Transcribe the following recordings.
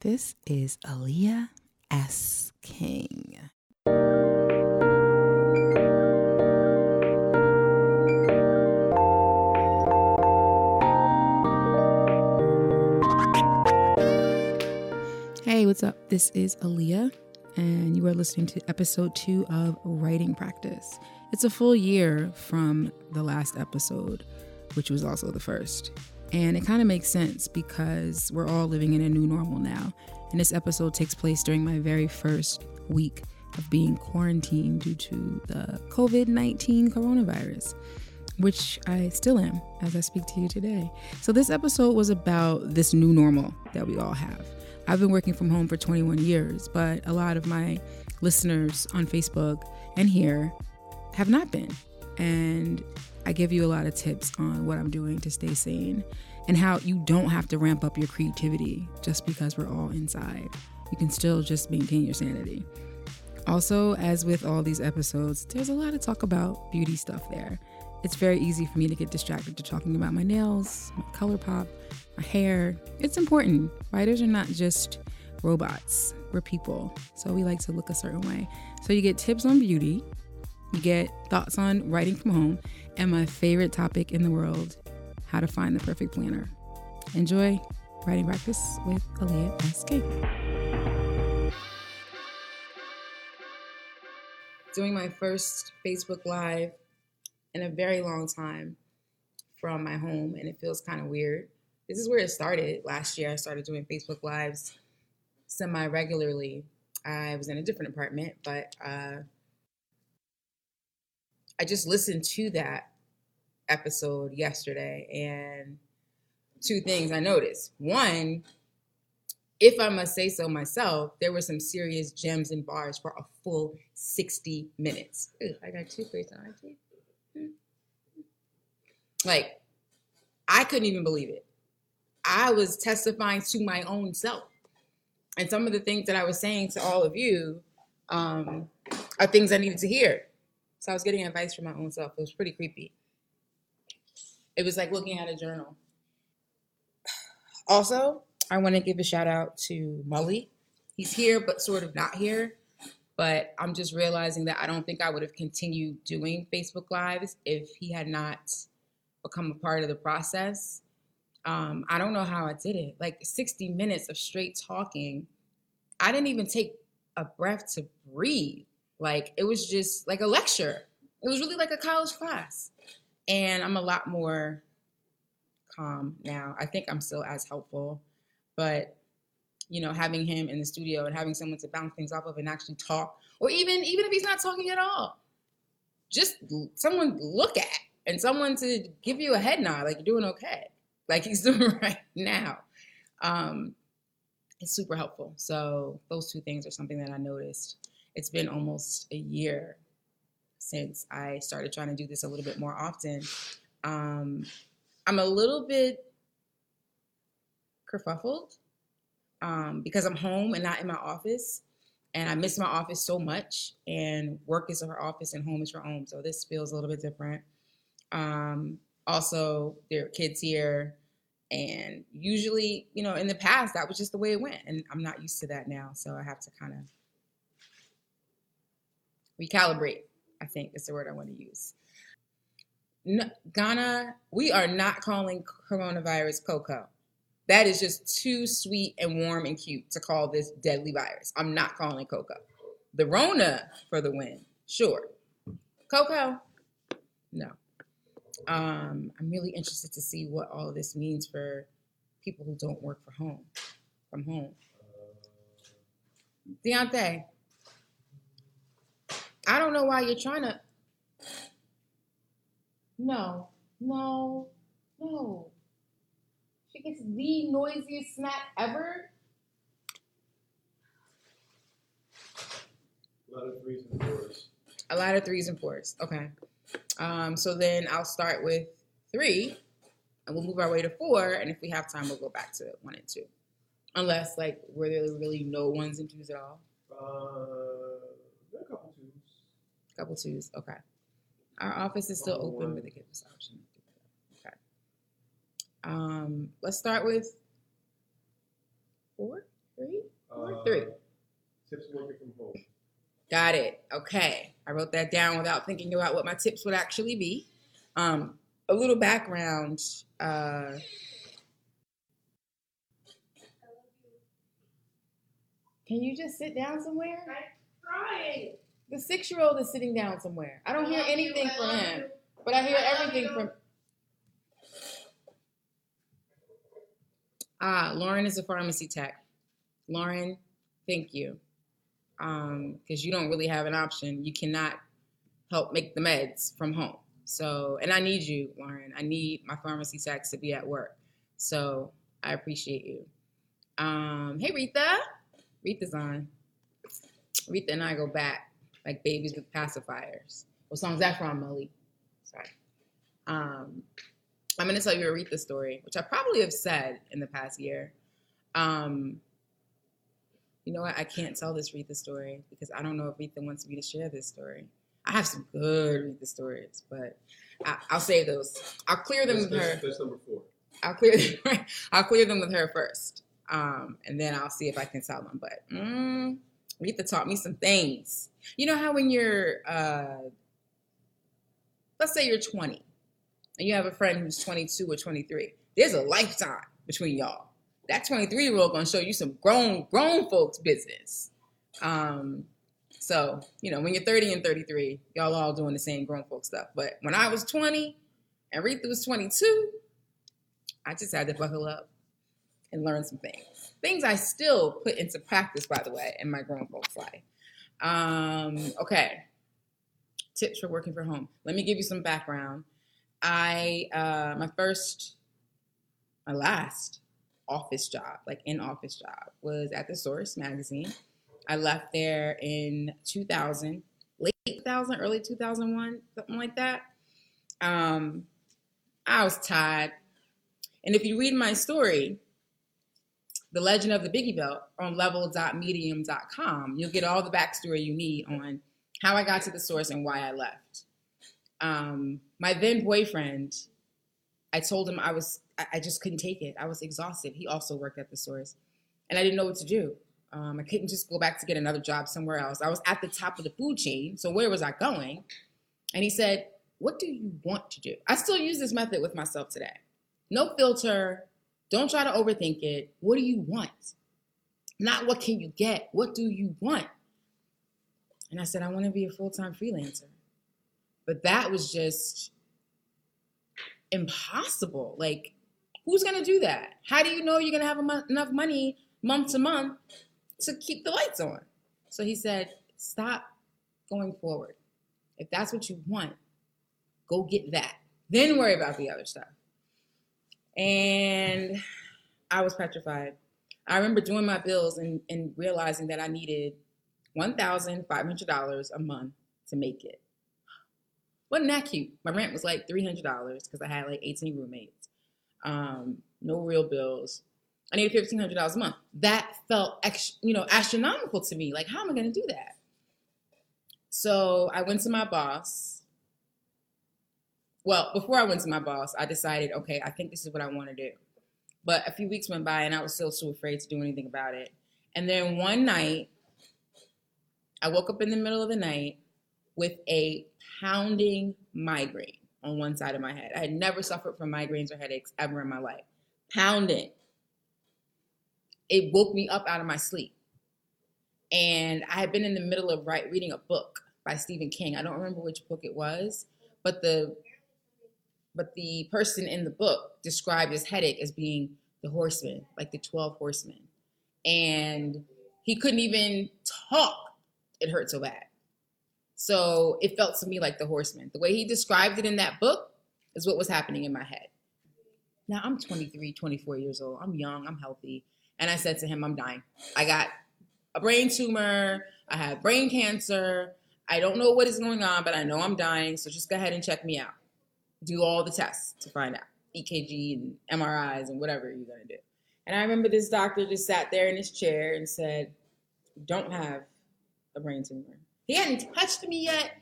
This is Aaliyah S. King. Hey, what's up? This is Aaliyah, and you are listening to episode two of Writing Practice. It's a full year from the last episode, which was also the first. And it kind of makes sense because we're all living in a new normal now. And this episode takes place during my very first week of being quarantined due to the COVID 19 coronavirus, which I still am as I speak to you today. So, this episode was about this new normal that we all have. I've been working from home for 21 years, but a lot of my listeners on Facebook and here have not been. And I give you a lot of tips on what I'm doing to stay sane and how you don't have to ramp up your creativity just because we're all inside. You can still just maintain your sanity. Also, as with all these episodes, there's a lot of talk about beauty stuff there. It's very easy for me to get distracted to talking about my nails, my color pop, my hair. It's important. Writers are not just robots, we're people. So we like to look a certain way. So you get tips on beauty, you get thoughts on writing from home, and my favorite topic in the world how to find the perfect planner. Enjoy writing breakfast with Aaliyah SK. Doing my first Facebook Live in a very long time from my home, and it feels kind of weird. This is where it started last year. I started doing Facebook Lives semi regularly. I was in a different apartment, but uh, I just listened to that episode yesterday, and two things I noticed. One, if I must say so myself, there were some serious gems and bars for a full 60 minutes. Ooh, I got toothpaste on my teeth. Like, I couldn't even believe it. I was testifying to my own self. And some of the things that I was saying to all of you um, are things I needed to hear. So I was getting advice from my own self. It was pretty creepy. It was like looking at a journal. Also, I want to give a shout out to Mully. He's here, but sort of not here. But I'm just realizing that I don't think I would have continued doing Facebook Lives if he had not become a part of the process. Um, I don't know how I did it. Like 60 minutes of straight talking. I didn't even take a breath to breathe. Like it was just like a lecture. It was really like a college class. And I'm a lot more calm now. I think I'm still as helpful, but you know, having him in the studio and having someone to bounce things off of and actually talk, or even even if he's not talking at all, just someone look at and someone to give you a head nod, like you're doing okay, like he's doing right now. Um, it's super helpful. So those two things are something that I noticed. It's been almost a year since I started trying to do this a little bit more often. Um, I'm a little bit kerfuffled um, because I'm home and not in my office. And I miss my office so much. And work is her office and home is her home. So this feels a little bit different. Um, also, there are kids here. And usually, you know, in the past, that was just the way it went. And I'm not used to that now. So I have to kind of recalibrate, I think is the word I want to use. No, Ghana, we are not calling coronavirus cocoa. That is just too sweet and warm and cute to call this deadly virus. I'm not calling it cocoa. The Rona for the win, sure. Cocoa, no. Um, I'm really interested to see what all this means for people who don't work for home, from home. Deontay, I don't know why you're trying to. No, no, no. She gets the noisiest snack ever. A lot of threes and fours. A lot of threes and fours. Okay. Um, so then I'll start with three, and we'll move our way to four. And if we have time, we'll go back to one and two, unless like were there really no ones and twos at all. Uh, there are a couple twos. Couple twos. Okay. Our office is still open, but they give us option. Okay. Um, let's start with four. Three? Uh, Three. Tips working from home. Got it. Okay. I wrote that down without thinking about what my tips would actually be. Um, a little background. Uh, can you just sit down somewhere? Trying. The six year old is sitting down somewhere. I don't hear anything from him, but I hear I everything you. from. Ah, Lauren is a pharmacy tech. Lauren, thank you. Um, because you don't really have an option. You cannot help make the meds from home. So, and I need you, Lauren. I need my pharmacy techs to be at work. So I appreciate you. Um, hey Rita. Rita's on. Rita and I go back like babies with pacifiers. What song's that from, Molly? Sorry. Um, I'm gonna tell you a Rita story, which I probably have said in the past year. Um, you know what? I can't tell this Rita story because I don't know if Rita wants me to share this story. I have some good Rita stories, but I, I'll save those. I'll clear them That's, with her. that's, that's number four. I'll clear them. I'll clear them with her first, um, and then I'll see if I can tell them. But mm, Rita taught me some things. You know how when you're, uh, let's say you're 20, and you have a friend who's 22 or 23. There's a lifetime between y'all. That 23 year old gonna show you some grown grown folks business. Um, so you know when you're 30 and 33, y'all all doing the same grown folks stuff. But when I was 20 and Rita was 22. I just had to buckle up and learn some things. Things I still put into practice, by the way, in my grown folks' life. Um, okay. Tips for working from home. Let me give you some background. I uh, my first, my last office job, like in office job, was at the Source magazine. I left there in 2000, late 2000, early 2001, something like that. Um, I was tired. And if you read my story, The Legend of the Biggie Belt on level.medium.com, you'll get all the backstory you need on how I got to the source and why I left. Um, my then boyfriend, I told him I was, I, just couldn't take it. I was exhausted. He also worked at the source, and I didn't know what to do. Um, I couldn't just go back to get another job somewhere else. I was at the top of the food chain, so where was I going? And he said, What do you want to do? I still use this method with myself today. No filter. Don't try to overthink it. What do you want? Not what can you get? What do you want? And I said, I want to be a full time freelancer. But that was just impossible. Like, who's going to do that? How do you know you're going to have enough money month to month to keep the lights on? So he said, stop going forward. If that's what you want, go get that. Then worry about the other stuff. And I was petrified. I remember doing my bills and, and realizing that I needed $1,500 a month to make it. Wasn't that cute? My rent was like $300 because I had like 18 roommates. Um, no real bills. I needed $1,500 a month. That felt, ex- you know, astronomical to me. Like, how am I going to do that? So I went to my boss. Well, before I went to my boss, I decided, okay, I think this is what I want to do. But a few weeks went by and I was still too afraid to do anything about it. And then one night, I woke up in the middle of the night with a pounding migraine on one side of my head. I had never suffered from migraines or headaches ever in my life. Pounding. It woke me up out of my sleep. And I had been in the middle of write, reading a book by Stephen King. I don't remember which book it was, but the but the person in the book described his headache as being the horseman, like the 12 horsemen. And he couldn't even talk. It hurt so bad. So it felt to me like the horseman. The way he described it in that book is what was happening in my head. Now I'm 23, 24 years old. I'm young, I'm healthy. And I said to him, I'm dying. I got a brain tumor, I have brain cancer. I don't know what is going on, but I know I'm dying. So just go ahead and check me out. Do all the tests to find out EKG and MRIs and whatever you're going to do. And I remember this doctor just sat there in his chair and said, don't have a brain tumor. He hadn't touched me yet.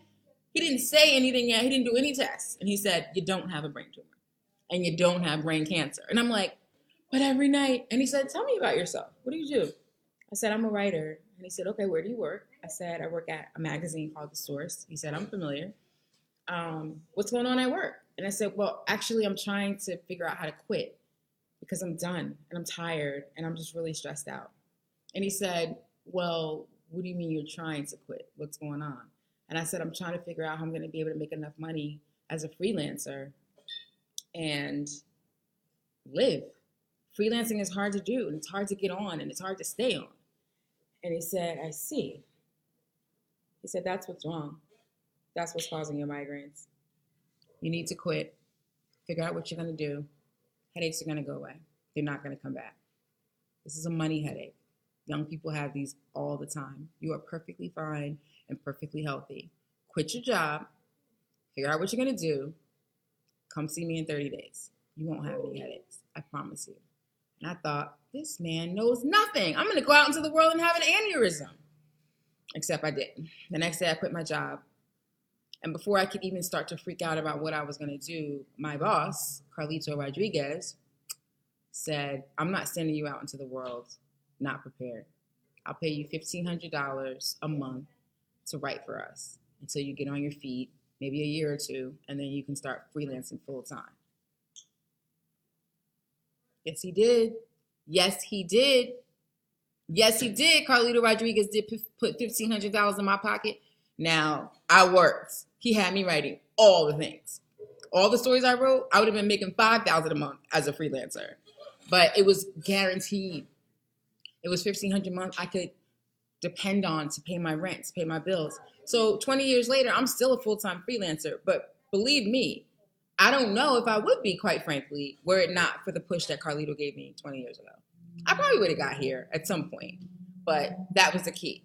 He didn't say anything yet. He didn't do any tests. And he said, You don't have a brain tumor and you don't have brain cancer. And I'm like, But every night. And he said, Tell me about yourself. What do you do? I said, I'm a writer. And he said, Okay, where do you work? I said, I work at a magazine called The Source. He said, I'm familiar. Um, what's going on at work? And I said, Well, actually, I'm trying to figure out how to quit because I'm done and I'm tired and I'm just really stressed out. And he said, Well, what do you mean you're trying to quit? What's going on? And I said, I'm trying to figure out how I'm going to be able to make enough money as a freelancer and live. Freelancing is hard to do and it's hard to get on and it's hard to stay on. And he said, I see. He said, That's what's wrong. That's what's causing your migraines. You need to quit, figure out what you're going to do. Headaches are going to go away, they're not going to come back. This is a money headache. Young people have these all the time. You are perfectly fine and perfectly healthy. Quit your job, figure out what you're going to do. Come see me in 30 days. You won't have any headaches. I promise you. And I thought, this man knows nothing. I'm going to go out into the world and have an aneurysm. Except I didn't. The next day, I quit my job. And before I could even start to freak out about what I was going to do, my boss, Carlito Rodriguez, said, I'm not sending you out into the world not prepared. I'll pay you $1,500 a month to write for us until you get on your feet, maybe a year or two, and then you can start freelancing full time. Yes, he did. Yes, he did. Yes, he did. Carlito Rodriguez did put $1,500 in my pocket. Now, I worked. He had me writing all the things. All the stories I wrote, I would have been making 5000 a month as a freelancer. But it was guaranteed. It was 1500 a month I could depend on to pay my rent, to pay my bills. So 20 years later, I'm still a full-time freelancer. But believe me, I don't know if I would be, quite frankly, were it not for the push that Carlito gave me 20 years ago. I probably would have got here at some point, but that was the key.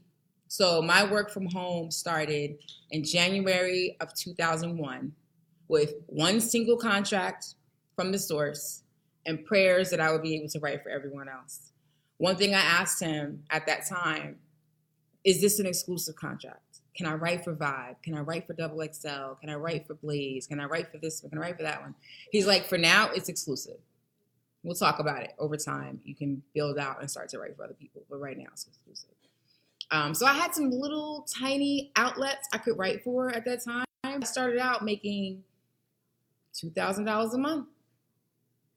So my work from home started in January of 2001 with one single contract from the source and prayers that I would be able to write for everyone else. One thing I asked him at that time is this an exclusive contract? Can I write for Vibe? Can I write for Double XL? Can I write for Blaze? Can I write for this one? Can I write for that one? He's like, for now, it's exclusive. We'll talk about it over time. You can build out and start to write for other people, but right now it's exclusive. Um, so I had some little tiny outlets I could write for at that time. I started out making two thousand dollars a month.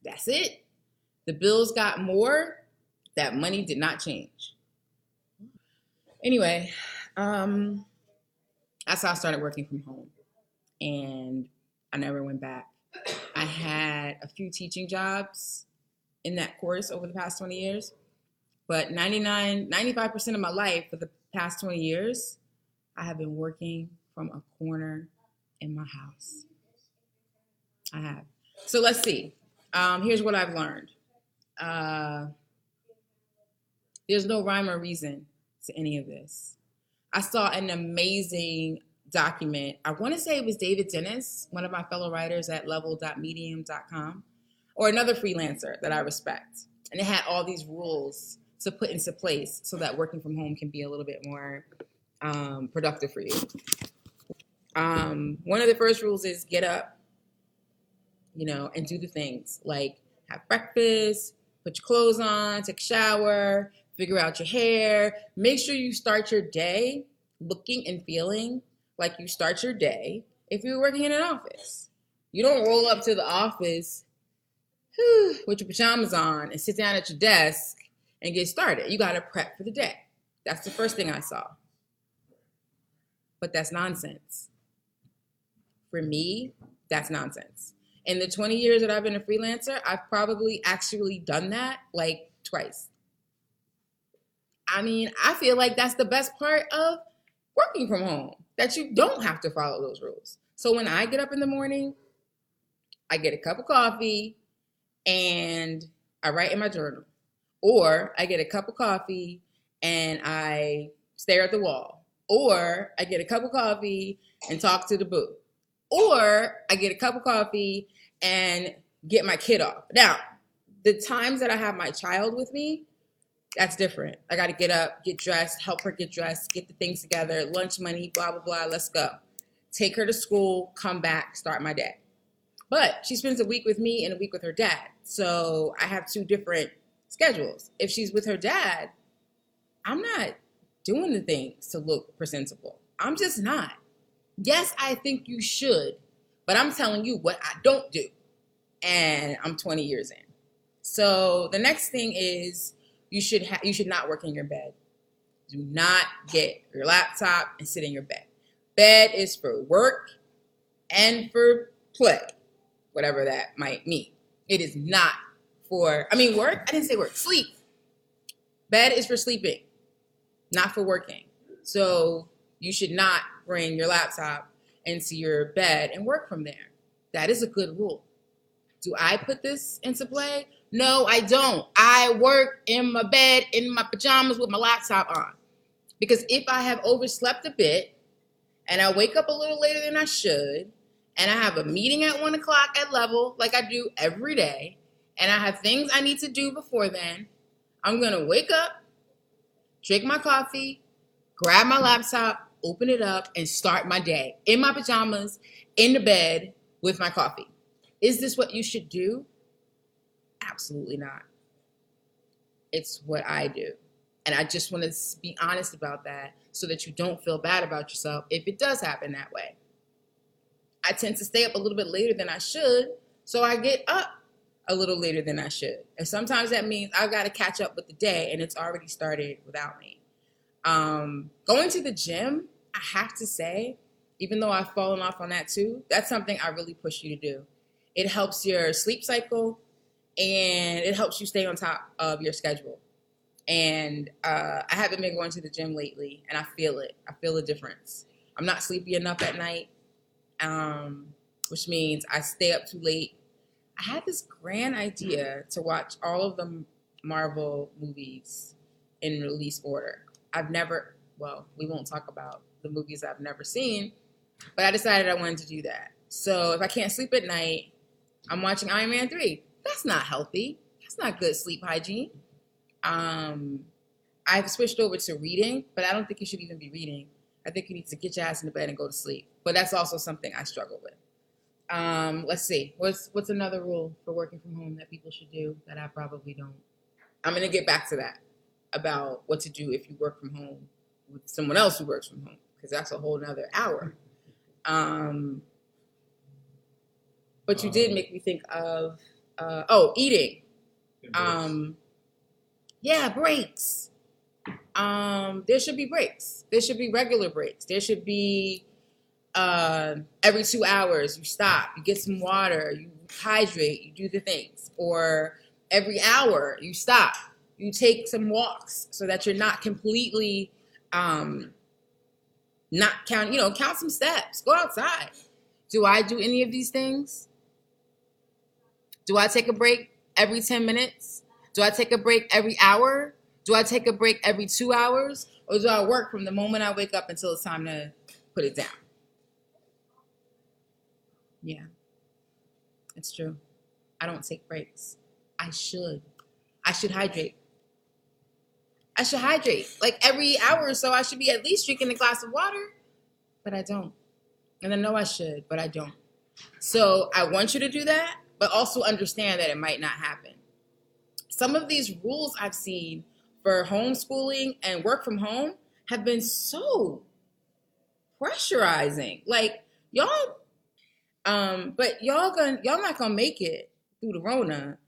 That's it. The bills got more. That money did not change. Anyway, um, that's how I started working from home. And I never went back. I had a few teaching jobs in that course over the past 20 years. But 99, 95% of my life for the past 20 years, I have been working from a corner in my house. I have. So let's see. Um, here's what I've learned. Uh, there's no rhyme or reason to any of this. I saw an amazing document. I want to say it was David Dennis, one of my fellow writers at level.medium.com, or another freelancer that I respect. And it had all these rules to put into place so that working from home can be a little bit more um, productive for you. Um, one of the first rules is get up, you know, and do the things like have breakfast, put your clothes on, take a shower, figure out your hair. Make sure you start your day looking and feeling like you start your day if you're working in an office. You don't roll up to the office whew, with your pajamas on and sit down at your desk and get started. You got to prep for the day. That's the first thing I saw. But that's nonsense. For me, that's nonsense. In the 20 years that I've been a freelancer, I've probably actually done that like twice. I mean, I feel like that's the best part of working from home that you don't have to follow those rules. So when I get up in the morning, I get a cup of coffee and I write in my journal. Or I get a cup of coffee and I stare at the wall. Or I get a cup of coffee and talk to the boo. Or I get a cup of coffee and get my kid off. Now, the times that I have my child with me, that's different. I got to get up, get dressed, help her get dressed, get the things together, lunch money, blah, blah, blah. Let's go. Take her to school, come back, start my day. But she spends a week with me and a week with her dad. So I have two different schedules. If she's with her dad, I'm not doing the things to look presentable. I'm just not. Yes, I think you should, but I'm telling you what I don't do. And I'm 20 years in. So the next thing is you should ha- you should not work in your bed. Do not get your laptop and sit in your bed. Bed is for work and for play, whatever that might mean. It is not for, I mean, work. I didn't say work, sleep. Bed is for sleeping, not for working. So you should not bring your laptop into your bed and work from there. That is a good rule. Do I put this into play? No, I don't. I work in my bed in my pajamas with my laptop on. Because if I have overslept a bit and I wake up a little later than I should, and I have a meeting at one o'clock at level, like I do every day, and I have things I need to do before then, I'm gonna wake up, drink my coffee, grab my laptop, open it up, and start my day in my pajamas, in the bed with my coffee. Is this what you should do? Absolutely not. It's what I do. And I just want to be honest about that so that you don't feel bad about yourself if it does happen that way. I tend to stay up a little bit later than I should, so I get up a little later than I should. And sometimes that means I've got to catch up with the day and it's already started without me. Um, going to the gym, I have to say, even though I've fallen off on that too, that's something I really push you to do. It helps your sleep cycle and it helps you stay on top of your schedule. And uh, I haven't been going to the gym lately and I feel it. I feel the difference. I'm not sleepy enough at night, um, which means I stay up too late I had this grand idea to watch all of the Marvel movies in release order. I've never, well, we won't talk about the movies I've never seen, but I decided I wanted to do that. So if I can't sleep at night, I'm watching Iron Man 3. That's not healthy. That's not good sleep hygiene. Um, I've switched over to reading, but I don't think you should even be reading. I think you need to get your ass in the bed and go to sleep. But that's also something I struggle with. Um, let's see. What's what's another rule for working from home that people should do that I probably don't? I'm gonna get back to that about what to do if you work from home with someone else who works from home because that's a whole nother hour. Um, but you did make me think of uh, oh eating. Um, yeah, breaks. Um, there should be breaks. There should be regular breaks. There should be uh, every two hours you stop, you get some water, you hydrate, you do the things. Or every hour you stop, you take some walks so that you're not completely um, not count, you know, count some steps, go outside. Do I do any of these things? Do I take a break every 10 minutes? Do I take a break every hour? Do I take a break every two hours? Or do I work from the moment I wake up until it's time to put it down? Yeah, it's true. I don't take breaks. I should. I should hydrate. I should hydrate. Like every hour or so, I should be at least drinking a glass of water, but I don't. And I know I should, but I don't. So I want you to do that, but also understand that it might not happen. Some of these rules I've seen for homeschooling and work from home have been so pressurizing. Like, y'all um, but y'all gonna y'all not gonna make it through the Rona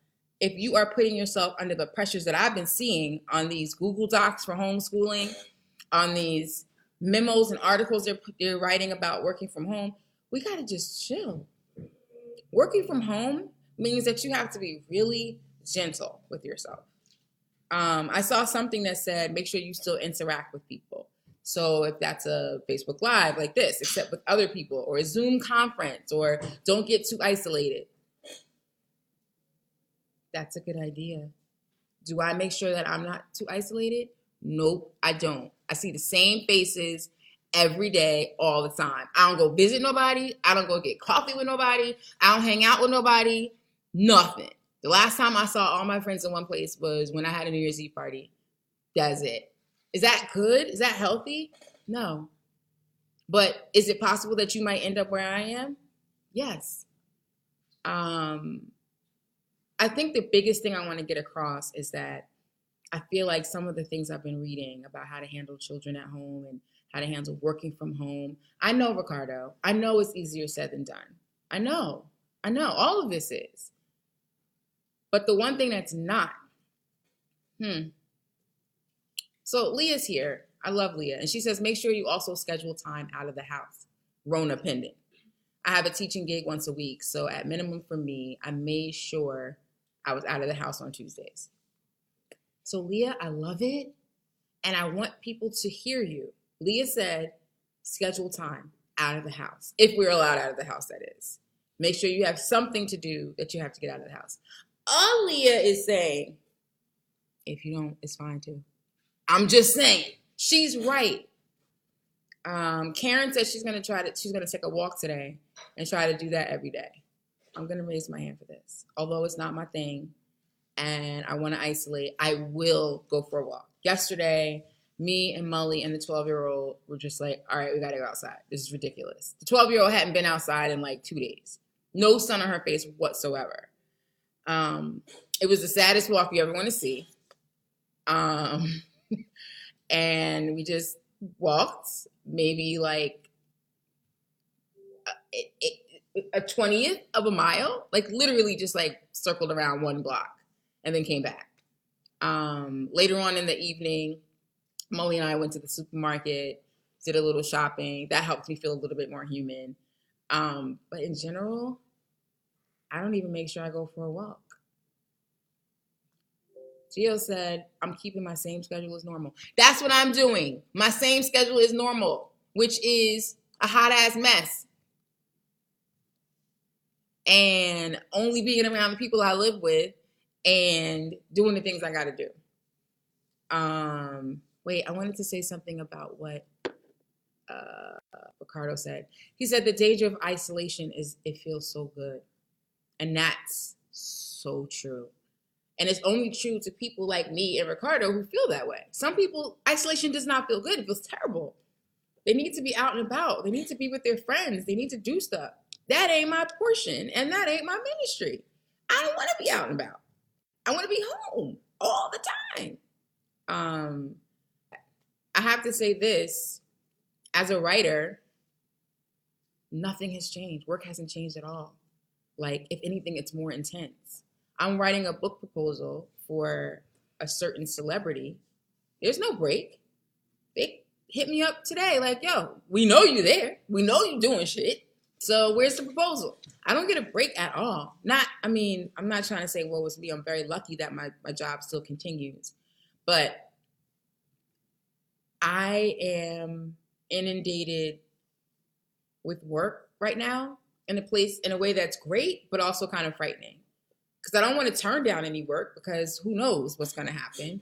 if you are putting yourself under the pressures that I've been seeing on these Google Docs for homeschooling, on these memos and articles they're they're writing about working from home. We gotta just chill. Working from home means that you have to be really gentle with yourself. Um, I saw something that said make sure you still interact with people. So if that's a Facebook Live like this, except with other people, or a Zoom conference, or don't get too isolated. That's a good idea. Do I make sure that I'm not too isolated? Nope, I don't. I see the same faces every day, all the time. I don't go visit nobody. I don't go get coffee with nobody. I don't hang out with nobody. Nothing. The last time I saw all my friends in one place was when I had a New Year's Eve party. That's it. Is that good? Is that healthy? No. But is it possible that you might end up where I am? Yes. Um, I think the biggest thing I want to get across is that I feel like some of the things I've been reading about how to handle children at home and how to handle working from home. I know, Ricardo, I know it's easier said than done. I know, I know, all of this is. But the one thing that's not, hmm. So Leah's here. I love Leah. And she says, make sure you also schedule time out of the house, Rona pendant. I have a teaching gig once a week. So at minimum for me, I made sure I was out of the house on Tuesdays. So Leah, I love it. And I want people to hear you. Leah said, schedule time out of the house. If we're allowed out of the house, that is. Make sure you have something to do that you have to get out of the house. All Leah is saying, if you don't, it's fine too. I'm just saying, she's right. Um, Karen says she's gonna try to she's gonna take a walk today and try to do that every day. I'm gonna raise my hand for this. Although it's not my thing and I want to isolate, I will go for a walk. Yesterday, me and Molly and the 12 year old were just like, all right, we gotta go outside. This is ridiculous. The 12 year old hadn't been outside in like two days. No sun on her face whatsoever. Um, it was the saddest walk you ever want to see. Um, and we just walked maybe like a twentieth of a mile, like literally just like circled around one block and then came back. Um, later on in the evening, Molly and I went to the supermarket, did a little shopping. That helped me feel a little bit more human. Um, but in general, I don't even make sure I go for a walk. Gio said, I'm keeping my same schedule as normal. That's what I'm doing. My same schedule is normal, which is a hot ass mess. And only being around the people I live with and doing the things I got to do. Um, wait, I wanted to say something about what uh, Ricardo said. He said the danger of isolation is it feels so good. And that's so true. And it's only true to people like me and Ricardo who feel that way. Some people, isolation does not feel good. It feels terrible. They need to be out and about. They need to be with their friends. They need to do stuff. That ain't my portion, and that ain't my ministry. I don't want to be out and about. I want to be home all the time. Um, I have to say this as a writer, nothing has changed. Work hasn't changed at all. Like, if anything, it's more intense. I'm writing a book proposal for a certain celebrity. There's no break. They hit me up today, like, yo, we know you're there. We know you're doing shit. So where's the proposal? I don't get a break at all. Not, I mean, I'm not trying to say what was me. I'm very lucky that my, my job still continues. But I am inundated with work right now in a place in a way that's great, but also kind of frightening because I don't want to turn down any work because who knows what's going to happen.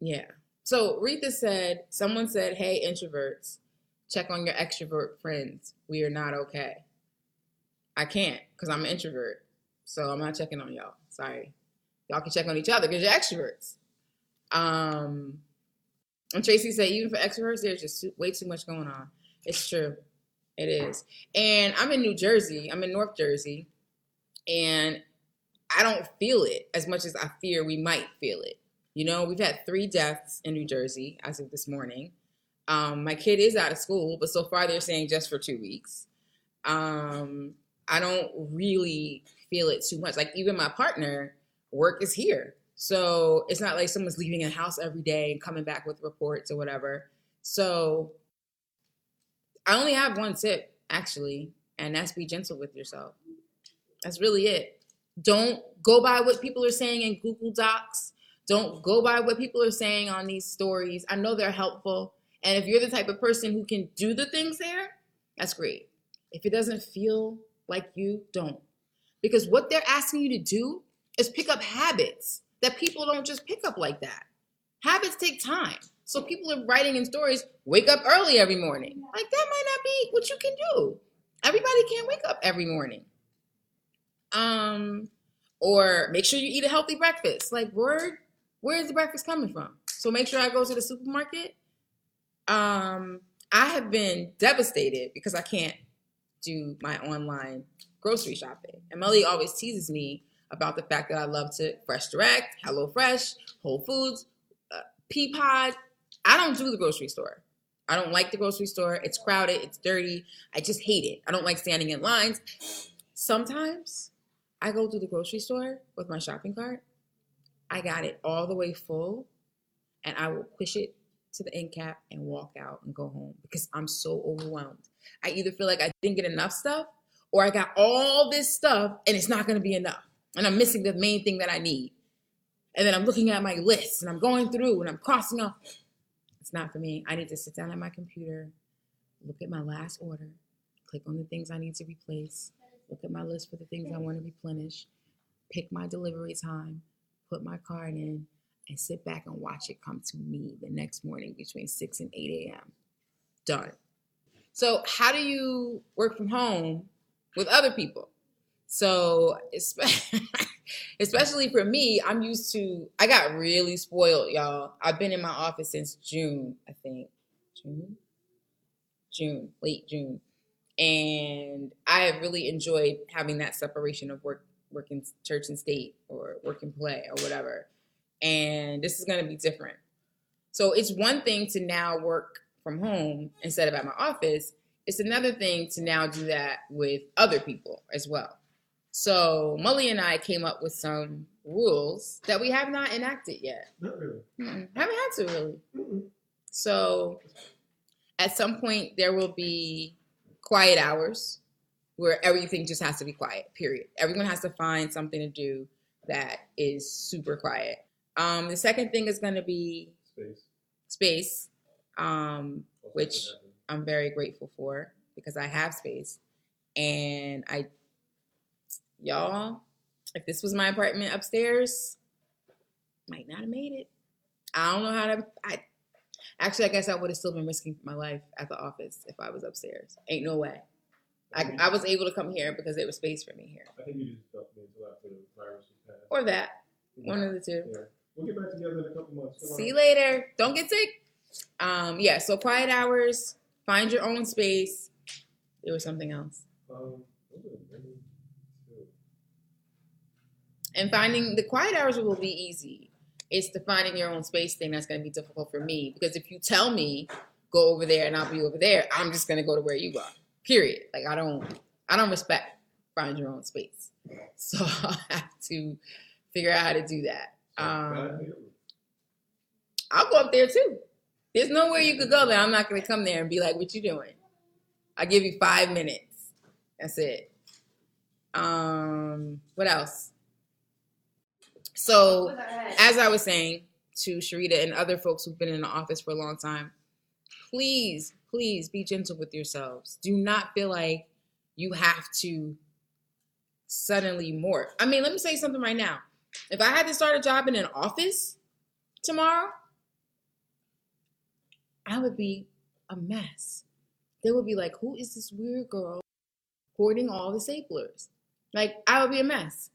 Yeah. So Rita said, someone said, hey, introverts, check on your extrovert friends. We are not okay. I can't because I'm an introvert. So I'm not checking on y'all. Sorry. Y'all can check on each other because you're extroverts. Um, and Tracy said, even for extroverts, there's just way too much going on. It's true. It is. And I'm in New Jersey. I'm in North Jersey. And I don't feel it as much as I fear we might feel it. You know, we've had three deaths in New Jersey as of this morning. Um, my kid is out of school, but so far they're saying just for two weeks. Um, I don't really feel it too much. Like even my partner, work is here. So it's not like someone's leaving a house every day and coming back with reports or whatever. So I only have one tip actually, and that's be gentle with yourself. That's really it. Don't go by what people are saying in Google Docs. Don't go by what people are saying on these stories. I know they're helpful. And if you're the type of person who can do the things there, that's great. If it doesn't feel like you, don't. Because what they're asking you to do is pick up habits that people don't just pick up like that. Habits take time. So people are writing in stories, wake up early every morning. Like that might not be what you can do. Everybody can't wake up every morning. Um, or make sure you eat a healthy breakfast. Like, where where is the breakfast coming from? So make sure I go to the supermarket. Um, I have been devastated because I can't do my online grocery shopping. And Melly always teases me about the fact that I love to Fresh Direct, Hello Fresh, Whole Foods, uh, Peapod. I don't do the grocery store. I don't like the grocery store. It's crowded. It's dirty. I just hate it. I don't like standing in lines. Sometimes I go to the grocery store with my shopping cart. I got it all the way full, and I will push it to the end cap and walk out and go home because I'm so overwhelmed. I either feel like I didn't get enough stuff or I got all this stuff and it's not going to be enough. And I'm missing the main thing that I need. And then I'm looking at my list and I'm going through and I'm crossing off. It's not for me. I need to sit down at my computer, look at my last order, click on the things I need to replace, look at my list for the things I want to replenish, pick my delivery time, put my card in, and sit back and watch it come to me the next morning between 6 and 8 a.m. Done. So, how do you work from home with other people? So, especially for me, I'm used to, I got really spoiled, y'all. I've been in my office since June, I think. June? June, late June. And I have really enjoyed having that separation of work, work in church and state or work and play or whatever. And this is going to be different. So it's one thing to now work from home instead of at my office. It's another thing to now do that with other people as well. So Mully and I came up with some rules that we have not enacted yet. Not really. Mm-mm. Haven't had to really. Mm-mm. So at some point there will be quiet hours where everything just has to be quiet, period. Everyone has to find something to do that is super quiet. Um, the second thing is going to be Space. space, um, Which- I'm very grateful for because I have space. And I, y'all, if this was my apartment upstairs, might not have made it. I don't know how to. I actually, I guess I would have still been risking my life at the office if I was upstairs. Ain't no way. I, I was able to come here because there was space for me here, I think you just dumped me until after the virus was passed. or that one of the two. Yeah. We'll get back together in a couple months. Come See you later. Don't get sick. Um, yeah. So quiet hours. Find your own space. It was something else. Um, those are really good. And finding the quiet hours will be easy. It's the finding your own space thing that's going to be difficult for me because if you tell me go over there and I'll be over there, I'm just going to go to where you are. Period. Like I don't, I don't respect find your own space. So I have to figure out how to do that. Um, I'll go up there too. There's nowhere you could go there. I'm not going to come there and be like, "What you doing?" I'll give you five minutes. That's it. Um, what else? So, as I was saying to Sharita and other folks who've been in the office for a long time, please, please be gentle with yourselves. Do not feel like you have to suddenly morph. I mean, let me say something right now. If I had to start a job in an office tomorrow, I would be a mess. They would be like, who is this weird girl hoarding all the staplers? Like, I would be a mess.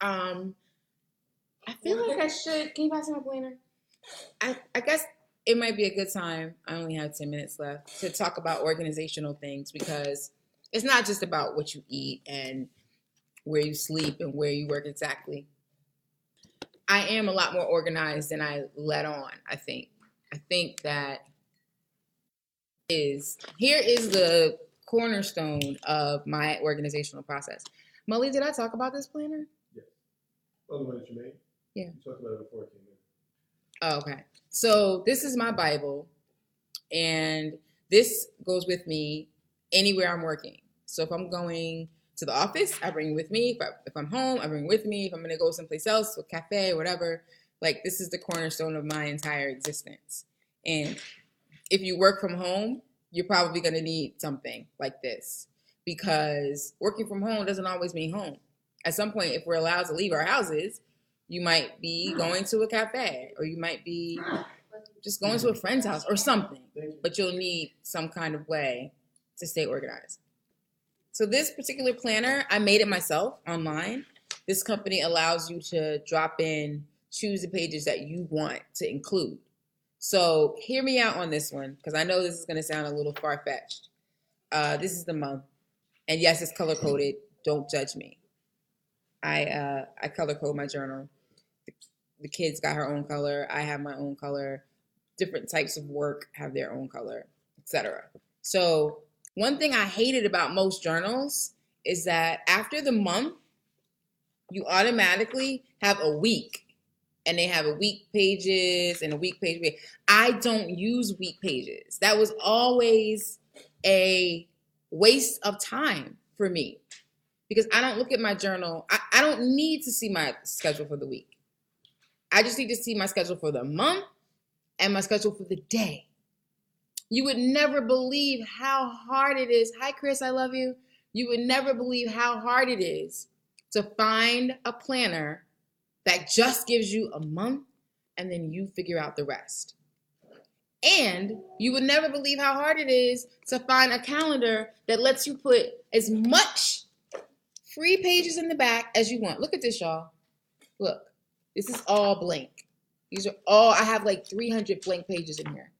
Um, I feel like I should. Can you pass me my planner? I, I guess it might be a good time. I only have 10 minutes left to talk about organizational things because it's not just about what you eat and where you sleep and where you work exactly. I am a lot more organized than I let on, I think. I think that is here is the cornerstone of my organizational process. Molly, did I talk about this planner? Yes. Oh, the one that you made? Yeah. Talked about it before it came in. Oh, okay. So this is my Bible, and this goes with me anywhere I'm working. So if I'm going to the office, I bring it with me. If, I, if I'm home, I bring it with me. If I'm going to go someplace else, a cafe, whatever, like this is the cornerstone of my entire existence. And if you work from home, you're probably going to need something like this because working from home doesn't always mean home. At some point, if we're allowed to leave our houses, you might be going to a cafe or you might be just going to a friend's house or something but you'll need some kind of way to stay organized. So this particular planner, I made it myself online. This company allows you to drop in, choose the pages that you want to include. So hear me out on this one because I know this is going to sound a little far fetched. Uh, this is the month, and yes, it's color coded. Don't judge me. I uh, I color code my journal. The kids got her own color. I have my own color. Different types of work have their own color, etc. So one thing I hated about most journals is that after the month, you automatically have a week. And they have a week pages and a week page. I don't use week pages. That was always a waste of time for me because I don't look at my journal. I, I don't need to see my schedule for the week. I just need to see my schedule for the month and my schedule for the day. You would never believe how hard it is. Hi, Chris, I love you. You would never believe how hard it is to find a planner that just gives you a month and then you figure out the rest. And you would never believe how hard it is to find a calendar that lets you put as much free pages in the back as you want. Look at this, y'all. Look, this is all blank. These are all, I have like 300 blank pages in here.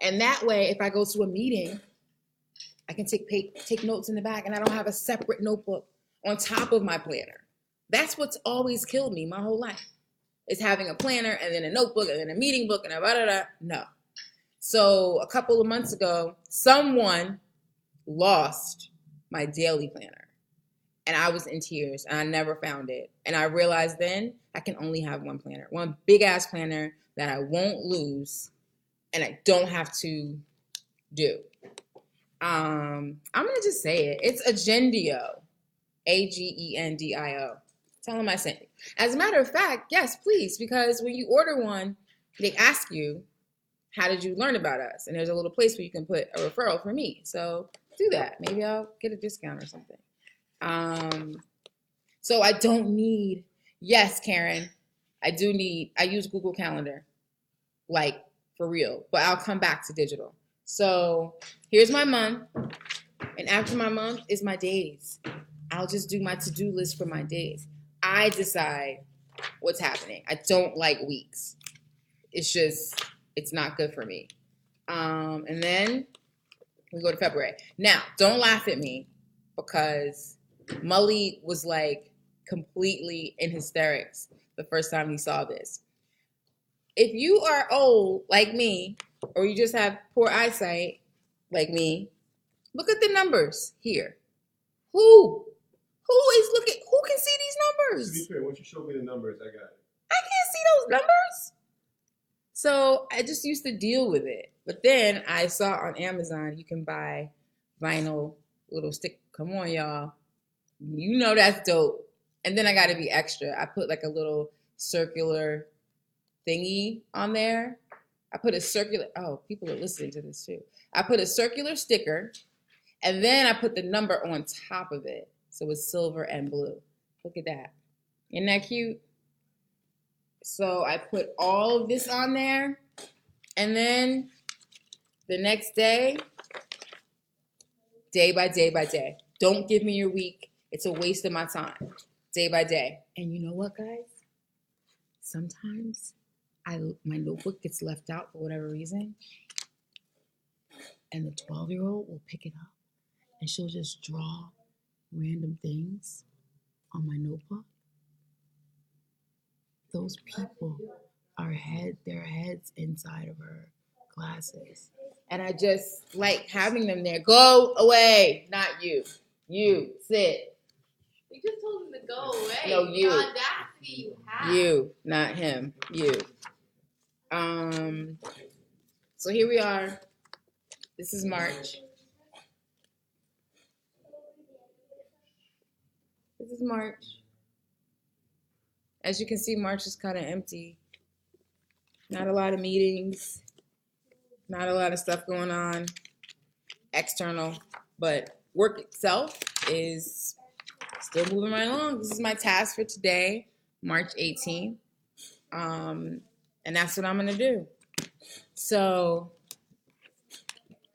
And that way, if I go to a meeting, I can take take notes in the back and I don't have a separate notebook on top of my planner. That's what's always killed me my whole life. Is having a planner and then a notebook and then a meeting book and a blah, blah, blah. No. So a couple of months ago, someone lost my daily planner. And I was in tears and I never found it. And I realized then I can only have one planner, one big ass planner that I won't lose and I don't have to do. Um, I'm gonna just say it. It's Agendio, A G E N D I O. Tell them I sent you. As a matter of fact, yes, please, because when you order one, they ask you, "How did you learn about us?" And there's a little place where you can put a referral for me. So do that. Maybe I'll get a discount or something. Um, so I don't need. Yes, Karen, I do need. I use Google Calendar, like for real, but I'll come back to digital. So here's my month. And after my month is my days. I'll just do my to do list for my days. I decide what's happening. I don't like weeks. It's just, it's not good for me. Um, and then we go to February. Now, don't laugh at me because Mully was like completely in hysterics the first time he saw this. If you are old like me, or you just have poor eyesight like me, look at the numbers here. Who? Who is looking? Who can see these numbers? To be fair, once you show me the numbers, I got it. I can't see those numbers. So I just used to deal with it. But then I saw on Amazon you can buy vinyl little stick. Come on, y'all. You know that's dope. And then I got to be extra. I put like a little circular thingy on there I put a circular, oh, people are listening to this too. I put a circular sticker and then I put the number on top of it. So it's silver and blue. Look at that. Isn't that cute? So I put all of this on there. And then the next day, day by day by day. Don't give me your week. It's a waste of my time. Day by day. And you know what, guys? Sometimes I my notebook gets left out for whatever reason, and the 12 year old will pick it up and she'll just draw random things on my notebook. Those people are head their heads inside of her glasses. And I just like having them there. Go away, not you. You sit. You just told him to go away. No, you. The audacity you have. You, not him. You. Um, so here we are. This is March. This is March. As you can see, March is kind of empty. Not a lot of meetings, not a lot of stuff going on external, but work itself is still moving right along. This is my task for today, March 18th. Um, and that's what I'm going to do. So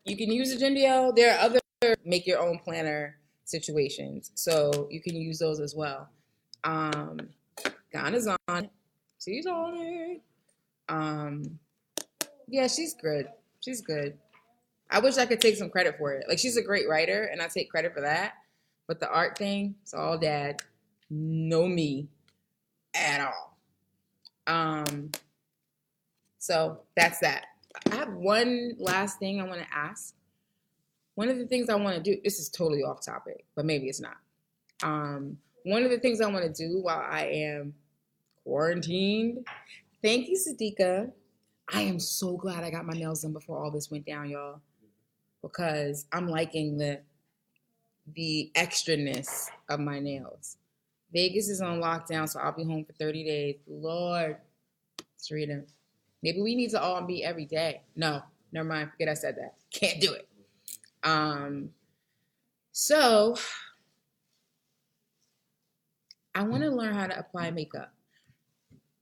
you can use Agendio. There are other make your own planner situations. So you can use those as well. Um, Ghana's on. She's on it. Um, yeah, she's good. She's good. I wish I could take some credit for it. Like she's a great writer, and I take credit for that. But the art thing, it's all dad. No me at all. Um, so that's that. I have one last thing I want to ask. One of the things I want to do, this is totally off topic, but maybe it's not. Um, one of the things I want to do while I am quarantined, thank you, Sadika. I am so glad I got my nails done before all this went down, y'all, because I'm liking the the extraness of my nails. Vegas is on lockdown, so I'll be home for 30 days. Lord, Serena, maybe we need to all be every day. No, never mind. Forget I said that. Can't do it. Um, so I want to learn how to apply makeup.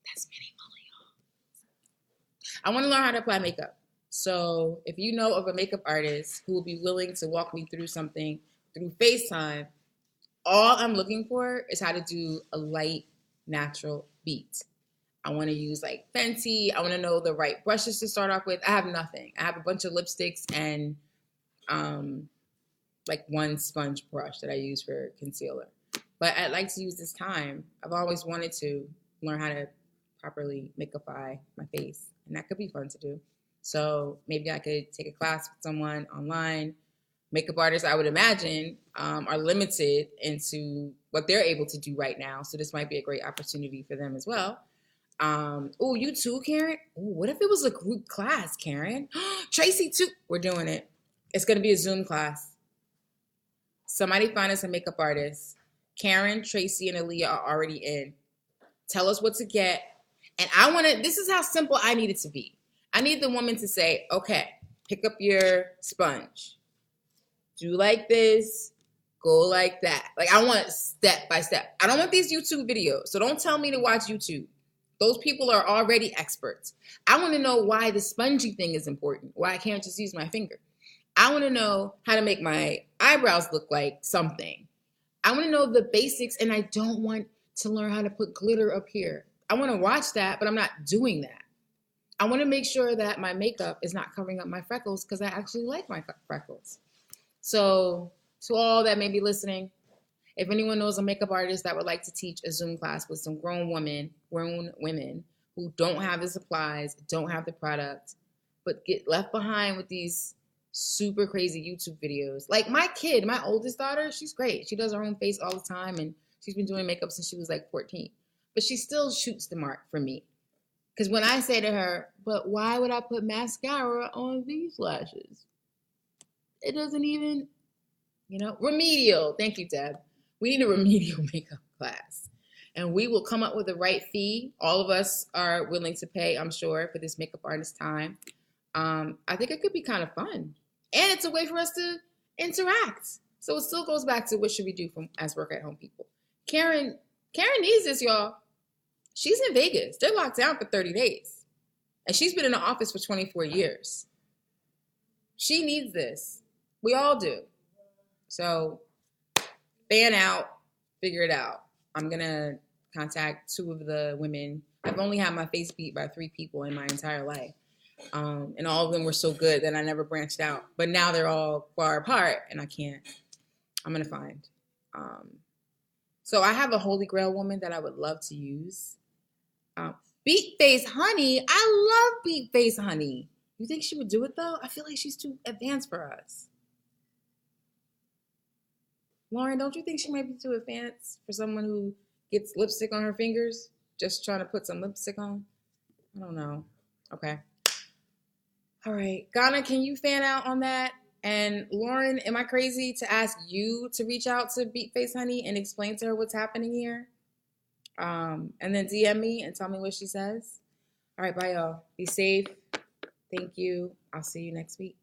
That's many y'all. I want to learn how to apply makeup. So if you know of a makeup artist who will be willing to walk me through something through FaceTime, all I'm looking for is how to do a light, natural beat. I want to use like Fenty. I want to know the right brushes to start off with. I have nothing. I have a bunch of lipsticks and um, like one sponge brush that I use for concealer. But I'd like to use this time. I've always wanted to learn how to properly makeupify my face, and that could be fun to do. So maybe I could take a class with someone online. Makeup artists, I would imagine, um, are limited into what they're able to do right now. So this might be a great opportunity for them as well. Um, oh, you too, Karen? Ooh, what if it was a group class, Karen? Tracy too. We're doing it. It's going to be a Zoom class. Somebody find us a makeup artist. Karen, Tracy, and Aaliyah are already in. Tell us what to get. And I want to, this is how simple I need it to be. I need the woman to say, okay, pick up your sponge. Do like this, go like that. Like I want step by step. I don't want these YouTube videos. So don't tell me to watch YouTube. Those people are already experts. I want to know why the spongy thing is important, why I can't just use my finger. I want to know how to make my eyebrows look like something. I want to know the basics, and I don't want to learn how to put glitter up here. I want to watch that, but I'm not doing that. I want to make sure that my makeup is not covering up my freckles because I actually like my freckles. So, to all that may be listening, if anyone knows a makeup artist that would like to teach a Zoom class with some grown women, grown women who don't have the supplies, don't have the product, but get left behind with these super crazy YouTube videos. Like my kid, my oldest daughter, she's great. She does her own face all the time and she's been doing makeup since she was like 14. But she still shoots the mark for me. Because when I say to her, but why would I put mascara on these lashes? It doesn't even, you know, remedial. Thank you, Deb. We need a remedial makeup class. And we will come up with the right fee. All of us are willing to pay, I'm sure, for this makeup artist time. Um, I think it could be kind of fun and it's a way for us to interact. So it still goes back to what should we do from as work at home people. Karen, Karen needs this, y'all. She's in Vegas. They're locked down for 30 days. And she's been in the office for 24 years. She needs this. We all do. So fan out, figure it out. I'm gonna contact two of the women. I've only had my face beat by three people in my entire life. Um, and all of them were so good that I never branched out. But now they're all far apart, and I can't. I'm gonna find. Um, so I have a holy grail woman that I would love to use. Um, Beat Face Honey, I love Beat Face Honey. You think she would do it though? I feel like she's too advanced for us. Lauren, don't you think she might be too advanced for someone who gets lipstick on her fingers just trying to put some lipstick on? I don't know. Okay. All right. Ghana, can you fan out on that? And Lauren, am I crazy to ask you to reach out to Beat Face Honey and explain to her what's happening here? Um, and then DM me and tell me what she says. All right, bye, y'all. Be safe. Thank you. I'll see you next week.